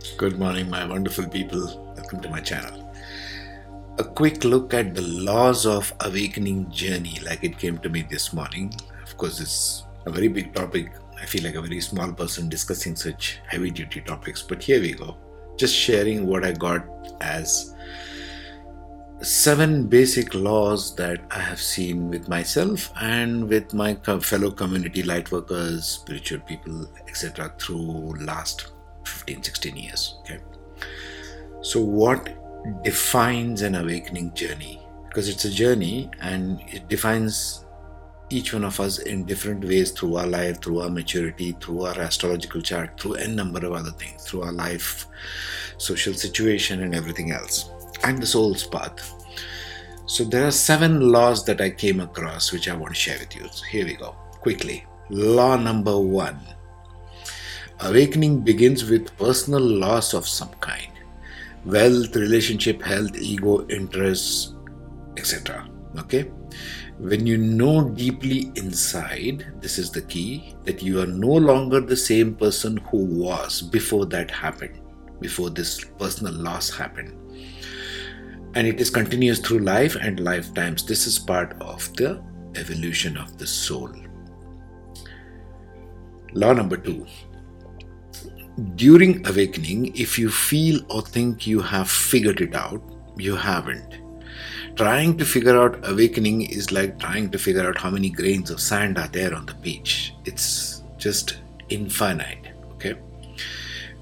Good morning, my wonderful people. Welcome to my channel. A quick look at the laws of awakening journey, like it came to me this morning. Of course, it's a very big topic. I feel like a very small person discussing such heavy duty topics, but here we go. Just sharing what I got as seven basic laws that I have seen with myself and with my fellow community light workers, spiritual people, etc. through last 15 16 years. Okay. So what defines an awakening journey? Because it's a journey and it defines each one of us in different ways through our life, through our maturity, through our astrological chart, through n number of other things, through our life, social situation, and everything else and the soul's path. So there are seven laws that I came across which I want to share with you. So here we go, quickly. Law number one Awakening begins with personal loss of some kind wealth, relationship, health, ego, interests, etc. Okay? When you know deeply inside, this is the key, that you are no longer the same person who was before that happened, before this personal loss happened and it is continuous through life and lifetimes. This is part of the evolution of the soul. Law number two during awakening, if you feel or think you have figured it out, you haven't. Trying to figure out awakening is like trying to figure out how many grains of sand are there on the beach. It's just infinite. Okay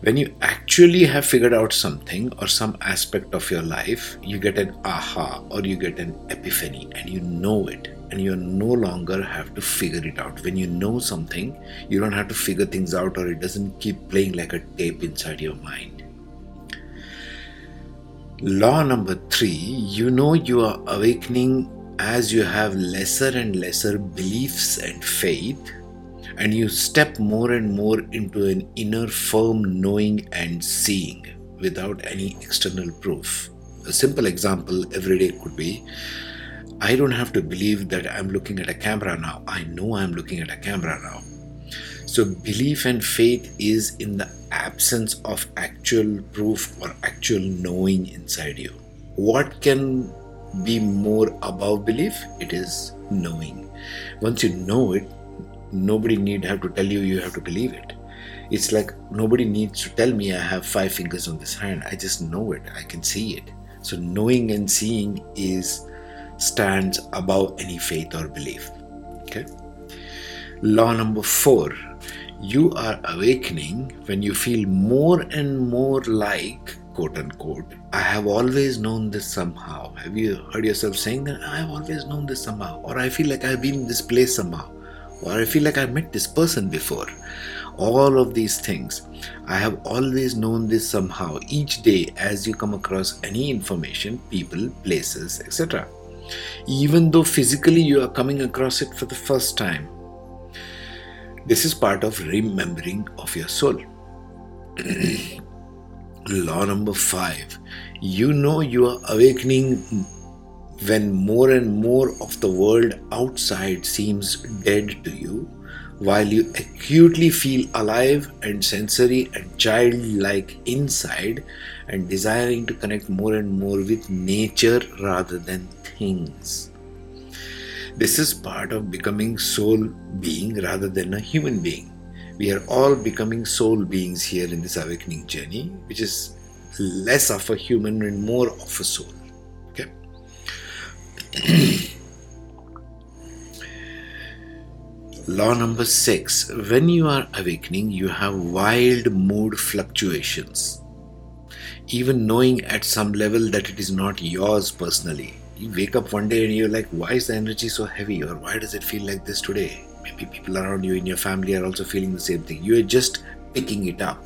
when you actually have figured out something or some aspect of your life, you get an aha or you get an epiphany and you know it and you no longer have to figure it out. When you know something, you don't have to figure things out or it doesn't keep playing like a tape inside your mind. Law number three you know you are awakening as you have lesser and lesser beliefs and faith and you step more and more into an inner firm knowing and seeing without any external proof. A simple example every day could be I don't have to believe that I'm looking at a camera now. I know I'm looking at a camera now. So, belief and faith is in the absence of actual proof or actual knowing inside you. What can be more above belief? It is knowing. Once you know it, nobody need have to tell you you have to believe it it's like nobody needs to tell me i have five fingers on this hand i just know it i can see it so knowing and seeing is stands above any faith or belief okay law number 4 you are awakening when you feel more and more like quote unquote i have always known this somehow have you heard yourself saying that i have always known this somehow or i feel like i've been in this place somehow or I feel like I've met this person before. All of these things. I have always known this somehow each day as you come across any information, people, places, etc. Even though physically you are coming across it for the first time. This is part of remembering of your soul. Law number five. You know you are awakening when more and more of the world outside seems dead to you, while you acutely feel alive and sensory and childlike inside and desiring to connect more and more with nature rather than things. This is part of becoming soul being rather than a human being. We are all becoming soul beings here in this awakening journey, which is less of a human and more of a soul. Law number six when you are awakening, you have wild mood fluctuations. Even knowing at some level that it is not yours personally. You wake up one day and you're like, why is the energy so heavy? Or why does it feel like this today? Maybe people around you in your family are also feeling the same thing. You are just picking it up.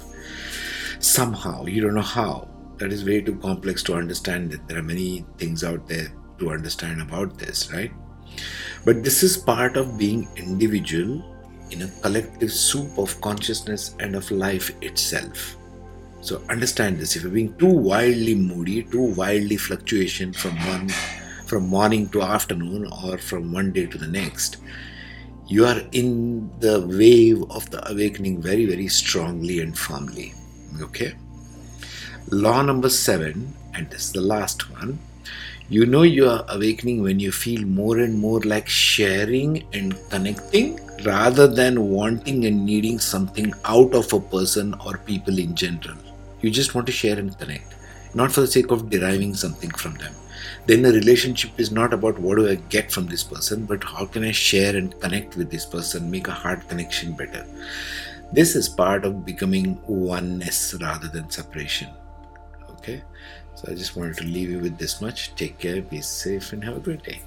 Somehow, you don't know how. That is way too complex to understand. There are many things out there to understand about this, right? But this is part of being individual in a collective soup of consciousness and of life itself. So understand this. If you're being too wildly moody, too wildly fluctuation from one from morning to afternoon or from one day to the next, you are in the wave of the awakening very, very strongly and firmly. Okay? Law number seven, and this is the last one. You know you are awakening when you feel more and more like sharing and connecting rather than wanting and needing something out of a person or people in general. You just want to share and connect, not for the sake of deriving something from them. Then the relationship is not about what do I get from this person, but how can I share and connect with this person, make a heart connection better. This is part of becoming oneness rather than separation. Okay, so I just wanted to leave you with this much. Take care, be safe, and have a great day.